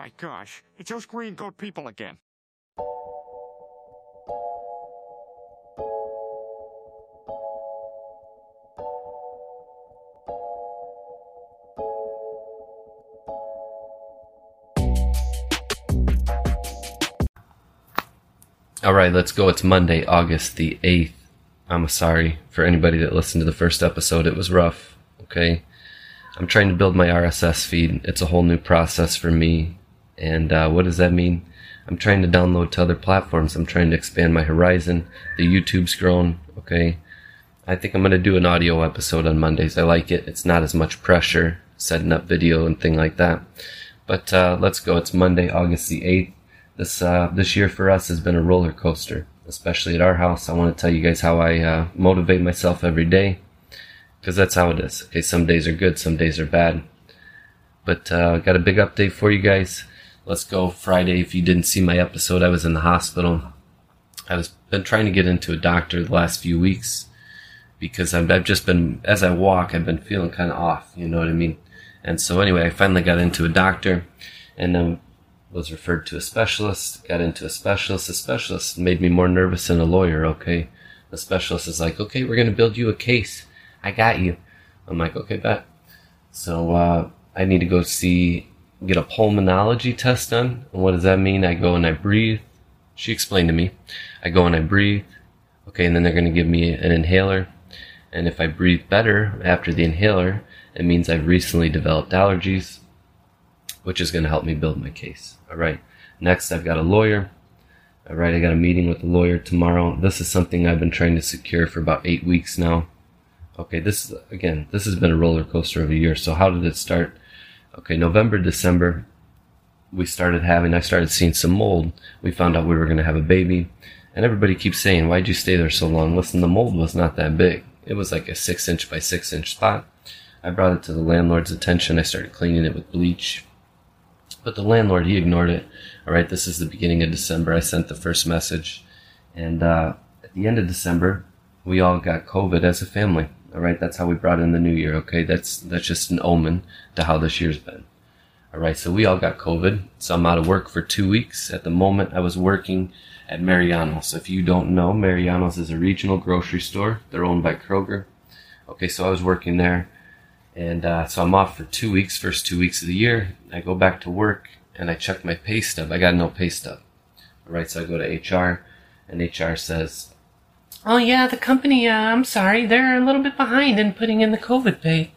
my gosh, it's those green coat people again. All right, let's go. It's Monday, August the 8th. I'm sorry for anybody that listened to the first episode. It was rough, okay? I'm trying to build my RSS feed. It's a whole new process for me. And uh, what does that mean? I'm trying to download to other platforms. I'm trying to expand my horizon. The YouTube's grown, okay? I think I'm going to do an audio episode on Mondays. I like it. It's not as much pressure setting up video and thing like that. But uh, let's go. It's Monday, August the 8th. This uh, this year for us has been a roller coaster, especially at our house. I want to tell you guys how I uh, motivate myself every day, because that's how it is. Okay, some days are good, some days are bad. But uh, got a big update for you guys. Let's go Friday. If you didn't see my episode, I was in the hospital. I was been trying to get into a doctor the last few weeks because I've, I've just been as I walk, I've been feeling kind of off. You know what I mean? And so anyway, I finally got into a doctor, and then was referred to a specialist, got into a specialist. A specialist made me more nervous than a lawyer, okay? The specialist is like, okay, we're going to build you a case. I got you. I'm like, okay, bet. So, uh, I need to go see, get a pulmonology test done. And what does that mean? I go and I breathe. She explained to me. I go and I breathe. Okay, and then they're going to give me an inhaler. And if I breathe better after the inhaler, it means I've recently developed allergies which is going to help me build my case. All right. Next, I've got a lawyer. All right. I got a meeting with a lawyer tomorrow. This is something I've been trying to secure for about eight weeks now. Okay. This is, again, this has been a roller coaster of a year. So how did it start? Okay. November, December, we started having, I started seeing some mold. We found out we were going to have a baby. And everybody keeps saying, why'd you stay there so long? Listen, the mold was not that big. It was like a six inch by six inch spot. I brought it to the landlord's attention. I started cleaning it with bleach. But the landlord, he ignored it. All right, this is the beginning of December. I sent the first message. And uh, at the end of December, we all got COVID as a family. All right, that's how we brought in the new year. Okay, that's that's just an omen to how this year's been. All right, so we all got COVID. So I'm out of work for two weeks. At the moment, I was working at Mariano's. If you don't know, Mariano's is a regional grocery store. They're owned by Kroger. Okay, so I was working there and uh, so I'm off for two weeks, first two weeks of the year. I go back to work and I check my pay stub. I got no pay stub. All right, so I go to HR and HR says, Oh, yeah, the company, uh, I'm sorry, they're a little bit behind in putting in the COVID pay.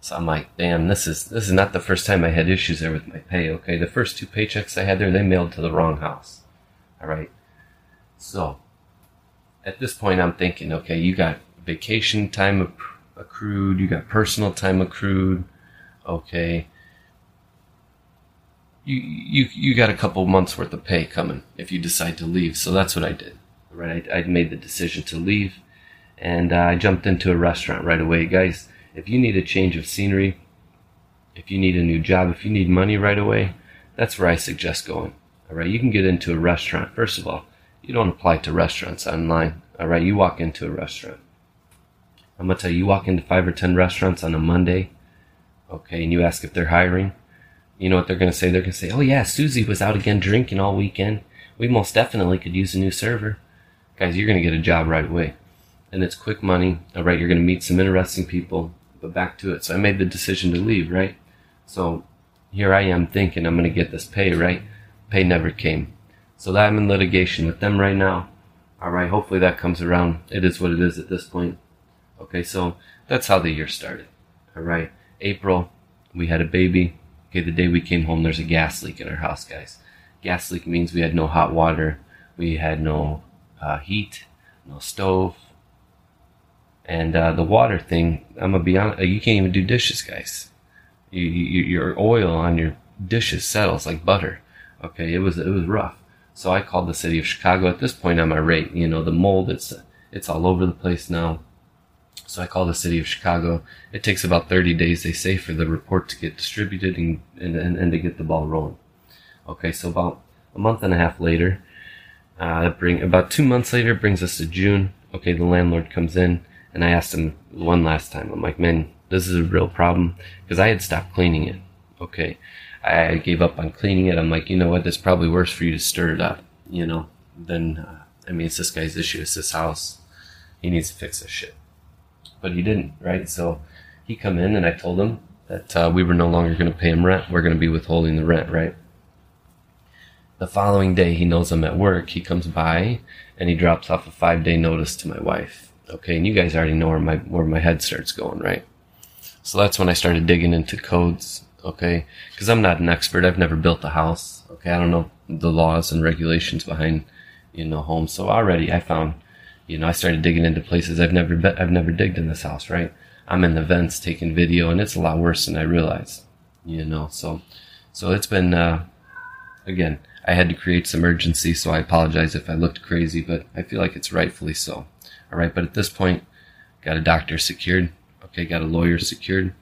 So I'm like, damn, this is this is not the first time I had issues there with my pay. Okay, the first two paychecks I had there, they mailed to the wrong house. All right, so at this point, I'm thinking, okay, you got vacation time accrued, you got personal time accrued. Okay. You, you, you got a couple months worth of pay coming if you decide to leave. So that's what I did. Right. I, I made the decision to leave and uh, I jumped into a restaurant right away. Guys, if you need a change of scenery, if you need a new job, if you need money right away, that's where I suggest going. All right. You can get into a restaurant. First of all, you don't apply to restaurants online. All right. You walk into a restaurant I'm gonna tell you, you walk into five or ten restaurants on a Monday, okay, and you ask if they're hiring. You know what they're gonna say? They're gonna say, "Oh yeah, Susie was out again drinking all weekend. We most definitely could use a new server." Guys, you're gonna get a job right away, and it's quick money. All right, you're gonna meet some interesting people. But back to it. So I made the decision to leave. Right. So here I am thinking I'm gonna get this pay. Right. Pay never came. So that I'm in litigation with them right now. All right. Hopefully that comes around. It is what it is at this point. Okay, so that's how the year started. All right, April, we had a baby. Okay, the day we came home, there's a gas leak in our house, guys. Gas leak means we had no hot water, we had no uh, heat, no stove, and uh, the water thing. I'm gonna be honest, you can't even do dishes, guys. You, you, your oil on your dishes settles like butter. Okay, it was it was rough. So I called the city of Chicago. At this point, I'm irate. You know, the mold it's it's all over the place now. So I call the city of Chicago. It takes about 30 days, they say, for the report to get distributed and, and, and, and to get the ball rolling. Okay, so about a month and a half later, uh, bring about two months later, brings us to June. Okay, the landlord comes in, and I asked him one last time. I'm like, man, this is a real problem because I had stopped cleaning it. Okay, I gave up on cleaning it. I'm like, you know what? It's probably worse for you to stir it up, you know, then uh, I mean, it's this guy's issue. It's this house. He needs to fix this shit. But he didn't, right? So he come in and I told him that uh, we were no longer going to pay him rent. We're going to be withholding the rent, right? The following day, he knows I'm at work. He comes by and he drops off a five day notice to my wife. Okay, and you guys already know where my where my head starts going, right? So that's when I started digging into codes. Okay, because I'm not an expert. I've never built a house. Okay, I don't know the laws and regulations behind you know homes. So already I found, you know, I started digging into places I've never been. I've never digged in this house, right? I'm in the vents taking video, and it's a lot worse than I realized. You know, so so it's been uh, again I had to create some urgency, so I apologize if I looked crazy, but I feel like it's rightfully so. All right, but at this point, got a doctor secured. Okay, got a lawyer secured.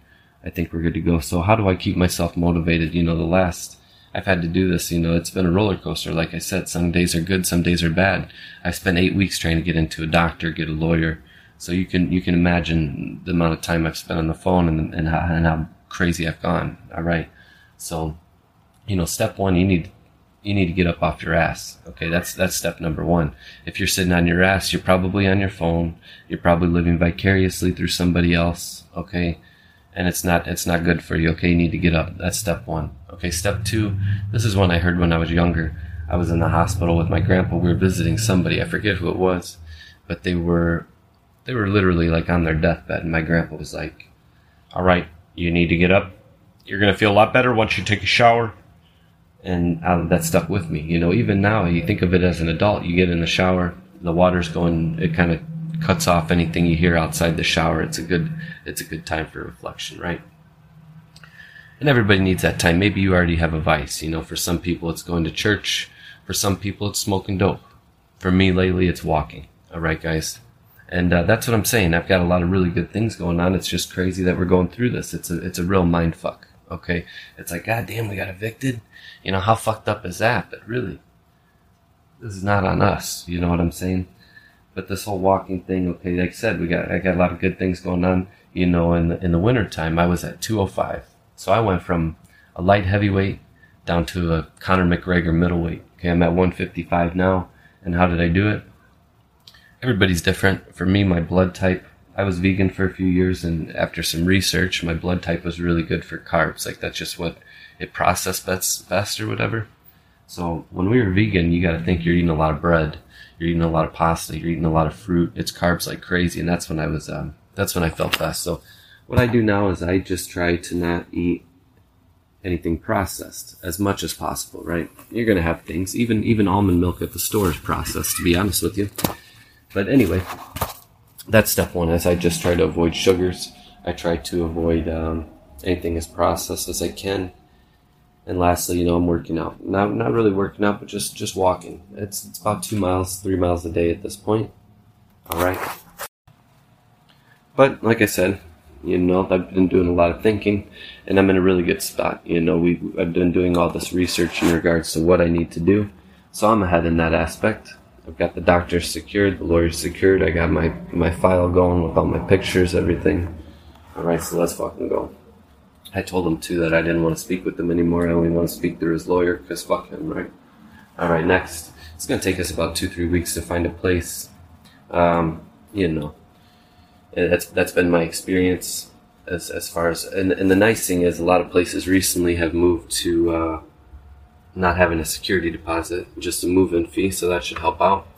I think we're good to go. So how do I keep myself motivated? You know, the last I've had to do this, you know, it's been a roller coaster. Like I said, some days are good, some days are bad. I spent eight weeks trying to get into a doctor, get a lawyer. So you can you can imagine the amount of time I've spent on the phone and and how, and how crazy I've gone. All right, so you know, step one, you need you need to get up off your ass. Okay, that's that's step number one. If you're sitting on your ass, you're probably on your phone. You're probably living vicariously through somebody else. Okay, and it's not it's not good for you. Okay, you need to get up. That's step one. Okay, step two. This is one I heard when I was younger. I was in the hospital with my grandpa. We were visiting somebody. I forget who it was, but they were they were literally like on their deathbed. And my grandpa was like, "All right, you need to get up. You're gonna feel a lot better once you take a shower." And um, that stuck with me. You know, even now, you think of it as an adult. You get in the shower, the water's going. It kind of cuts off anything you hear outside the shower. It's a good. It's a good time for reflection, right? And everybody needs that time. Maybe you already have a vice. You know, for some people, it's going to church. For some people, it's smoking dope. For me, lately, it's walking. All right, guys. And uh, that's what I'm saying. I've got a lot of really good things going on. It's just crazy that we're going through this. It's a it's a real mind fuck. Okay, it's like God damn, we got evicted. You know how fucked up is that? But really, this is not on us. You know what I'm saying? But this whole walking thing, okay, like I said, we got I got a lot of good things going on. You know, in the in the winter time, I was at 205, so I went from a light heavyweight down to a Conor McGregor middleweight. Okay, I'm at 155 now. And how did I do it? Everybody's different. For me, my blood type I was vegan for a few years, and after some research, my blood type was really good for carbs. Like that's just what it processed best, best or whatever. So when we were vegan, you got to think you're eating a lot of bread, you're eating a lot of pasta, you're eating a lot of fruit. It's carbs like crazy, and that's when I was um, that's when I felt best. So what I do now is I just try to not eat anything processed as much as possible. Right? You're gonna have things, even even almond milk at the store is processed. To be honest with you, but anyway, that's step one. As I just try to avoid sugars. I try to avoid um, anything as processed as I can. And lastly, you know, I'm working out. Not not really working out, but just just walking. It's it's about two miles, three miles a day at this point. All right. But like I said, you know, I've been doing a lot of thinking, and I'm in a really good spot. You know, we I've been doing all this research in regards to what I need to do, so I'm ahead in that aspect. I've got the doctor secured, the lawyer secured. I got my my file going with all my pictures, everything. All right, so let's fucking go. I told him too that I didn't want to speak with him anymore. I only want to speak through his lawyer because fuck him, right? All right, next. It's gonna take us about two three weeks to find a place. Um, you know, that's that's been my experience as as far as and and the nice thing is a lot of places recently have moved to. Uh, not having a security deposit, just a move-in fee, so that should help out.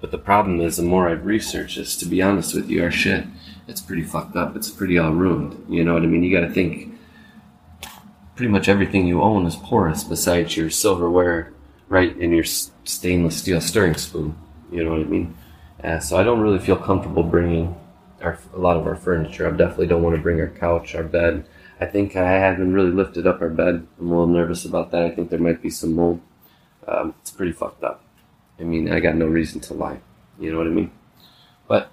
But the problem is, the more I've researched this, to be honest with you, our shit, it's pretty fucked up. It's pretty all ruined. You know what I mean? You got to think. Pretty much everything you own is porous, besides your silverware, right, and your stainless steel stirring spoon. You know what I mean? Uh, so I don't really feel comfortable bringing our, a lot of our furniture. I definitely don't want to bring our couch, our bed, I think I haven't really lifted up our bed. I'm a little nervous about that. I think there might be some mold. Um, it's pretty fucked up. I mean, I got no reason to lie. You know what I mean? But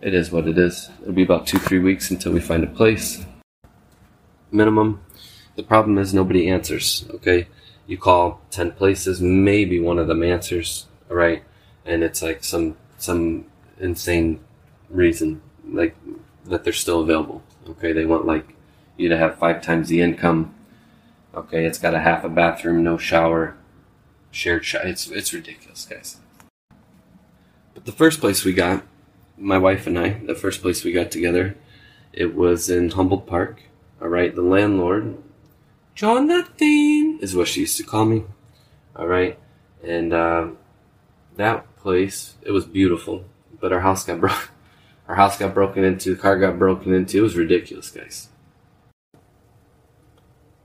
it is what it is. It'll be about two, three weeks until we find a place. Minimum. The problem is nobody answers, okay? You call 10 places, maybe one of them answers, alright? And it's like some, some insane reason, like, that they're still available, okay? They want like you to have five times the income. Okay, it's got a half a bathroom, no shower, shared shower. It's it's ridiculous, guys. But the first place we got, my wife and I, the first place we got together, it was in Humboldt Park. All right, the landlord, Jonathan, is what she used to call me. All right, and uh, that place, it was beautiful, but our house got broke. Our house got broken into, the car got broken into. It was ridiculous, guys.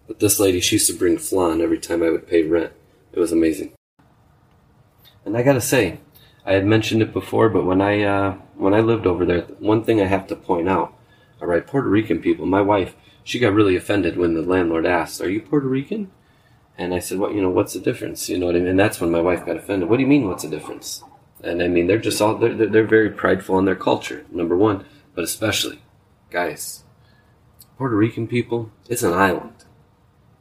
But this lady, she used to bring flan every time I would pay rent. It was amazing. And I gotta say, I had mentioned it before, but when I uh, when I lived over there, one thing I have to point out. All right, Puerto Rican people. My wife, she got really offended when the landlord asked, "Are you Puerto Rican?" And I said, "What? You know, what's the difference? You know what I mean?" And that's when my wife got offended. What do you mean? What's the difference? And I mean, they're just all they're they're very prideful in their culture. Number one, but especially, guys, Puerto Rican people. It's an island.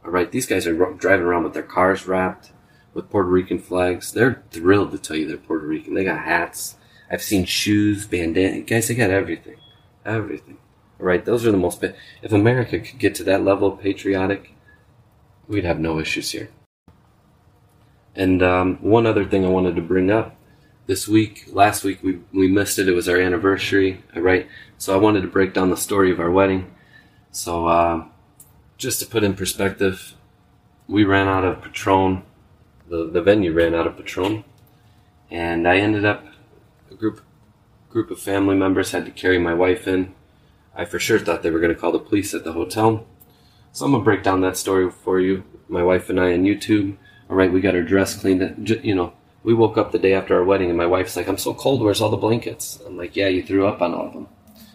All right, these guys are driving around with their cars wrapped with Puerto Rican flags. They're thrilled to tell you they're Puerto Rican. They got hats. I've seen shoes, bandana. Guys, they got everything. Everything. All right, those are the most. If America could get to that level of patriotic, we'd have no issues here. And um, one other thing I wanted to bring up this week, last week we, we missed it. It was our anniversary, all right? So I wanted to break down the story of our wedding. So, uh, just to put in perspective, we ran out of Patron. The, the venue ran out of Patron. And I ended up, a group, group of family members had to carry my wife in. I for sure thought they were going to call the police at the hotel. So I'm going to break down that story for you. My wife and I on YouTube. All right, we got our dress cleaned. You know, we woke up the day after our wedding and my wife's like, I'm so cold. Where's all the blankets? I'm like, yeah, you threw up on all of them.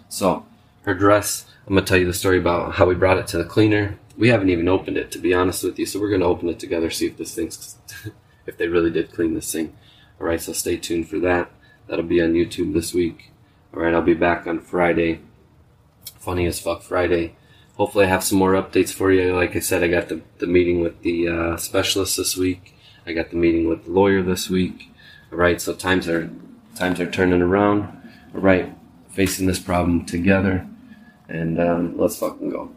So her dress, I'm going to tell you the story about how we brought it to the cleaner. We haven't even opened it, to be honest with you. So we're going to open it together, see if this thing's, if they really did clean this thing. All right, so stay tuned for that. That'll be on YouTube this week. All right, I'll be back on Friday. Funny as fuck Friday. Hopefully, I have some more updates for you. Like I said, I got the, the meeting with the uh, specialist this week. I got the meeting with the lawyer this week. All right, so times are times are turning around. All right, facing this problem together, and um, let's fucking go.